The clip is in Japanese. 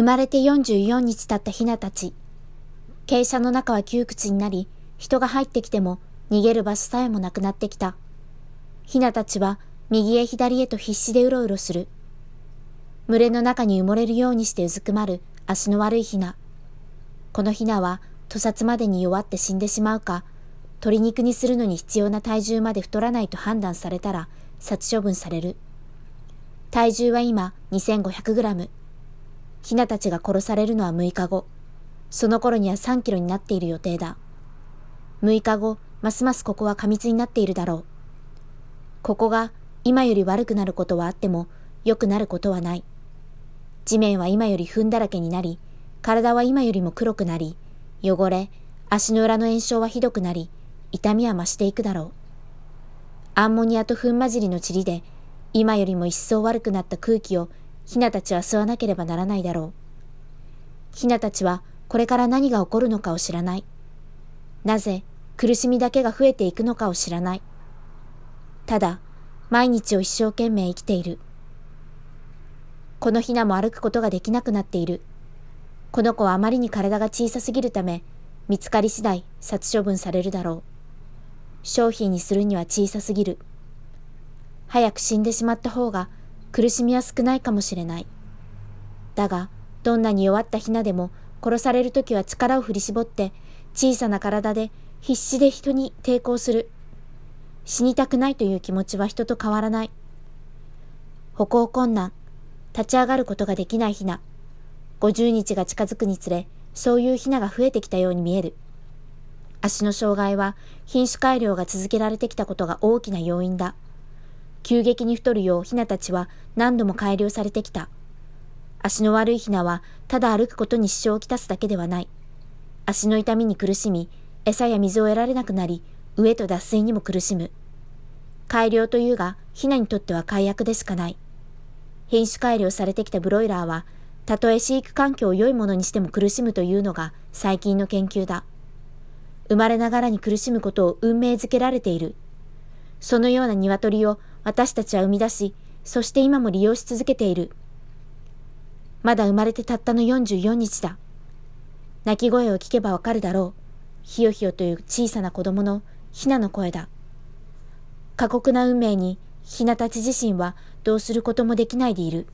生まれて44日経ったヒナたち。傾斜の中は窮屈になり、人が入ってきても逃げる場所さえもなくなってきた。ヒナたちは右へ左へと必死でうろうろする。群れの中に埋もれるようにしてうずくまる足の悪いヒナ。このヒナは屠殺までに弱って死んでしまうか、鶏肉にするのに必要な体重まで太らないと判断されたら殺処分される。体重は今2500グラム。ヒナたちが殺されるのは6日後。その頃には3キロになっている予定だ。6日後、ますますここは過密になっているだろう。ここが今より悪くなることはあっても良くなることはない。地面は今より糞だらけになり、体は今よりも黒くなり、汚れ、足の裏の炎症はひどくなり、痛みは増していくだろう。アンモニアと糞混じりの塵で、今よりも一層悪くなった空気をヒナたちは吸わなければならないだろう。ヒナたちはこれから何が起こるのかを知らない。なぜ苦しみだけが増えていくのかを知らない。ただ、毎日を一生懸命生きている。このヒナも歩くことができなくなっている。この子はあまりに体が小さすぎるため、見つかり次第殺処分されるだろう。商品にするには小さすぎる。早く死んでしまった方が苦しみは少ないかもしれない。だが、どんなに弱ったヒナでも殺されるときは力を振り絞って小さな体で必死で人に抵抗する。死にたくないという気持ちは人と変わらない。歩行困難、立ち上がることができないヒナ。50日が近づくにつれ、そういうヒナが増えてきたように見える。足の障害は品種改良が続けられてきたことが大きな要因だ。急激に太るようヒナたちは何度も改良されてきた。足の悪いヒナはただ歩くことに支障をきたすだけではない。足の痛みに苦しみ、餌や水を得られなくなり、飢えと脱水にも苦しむ。改良というが、ヒナにとっては快悪でしかない。品種改良されてきたブロイラーは、たとえ飼育環境を良いものにしても苦しむというのが最近の研究だ。生まれながらに苦しむことを運命づけられている。そのような鶏を私たちは生み出し、そして今も利用し続けている。まだ生まれてたったの44日だ。泣き声を聞けばわかるだろう。ひよひよという小さな子供のひなの声だ。過酷な運命にひなたち自身はどうすることもできないでいる。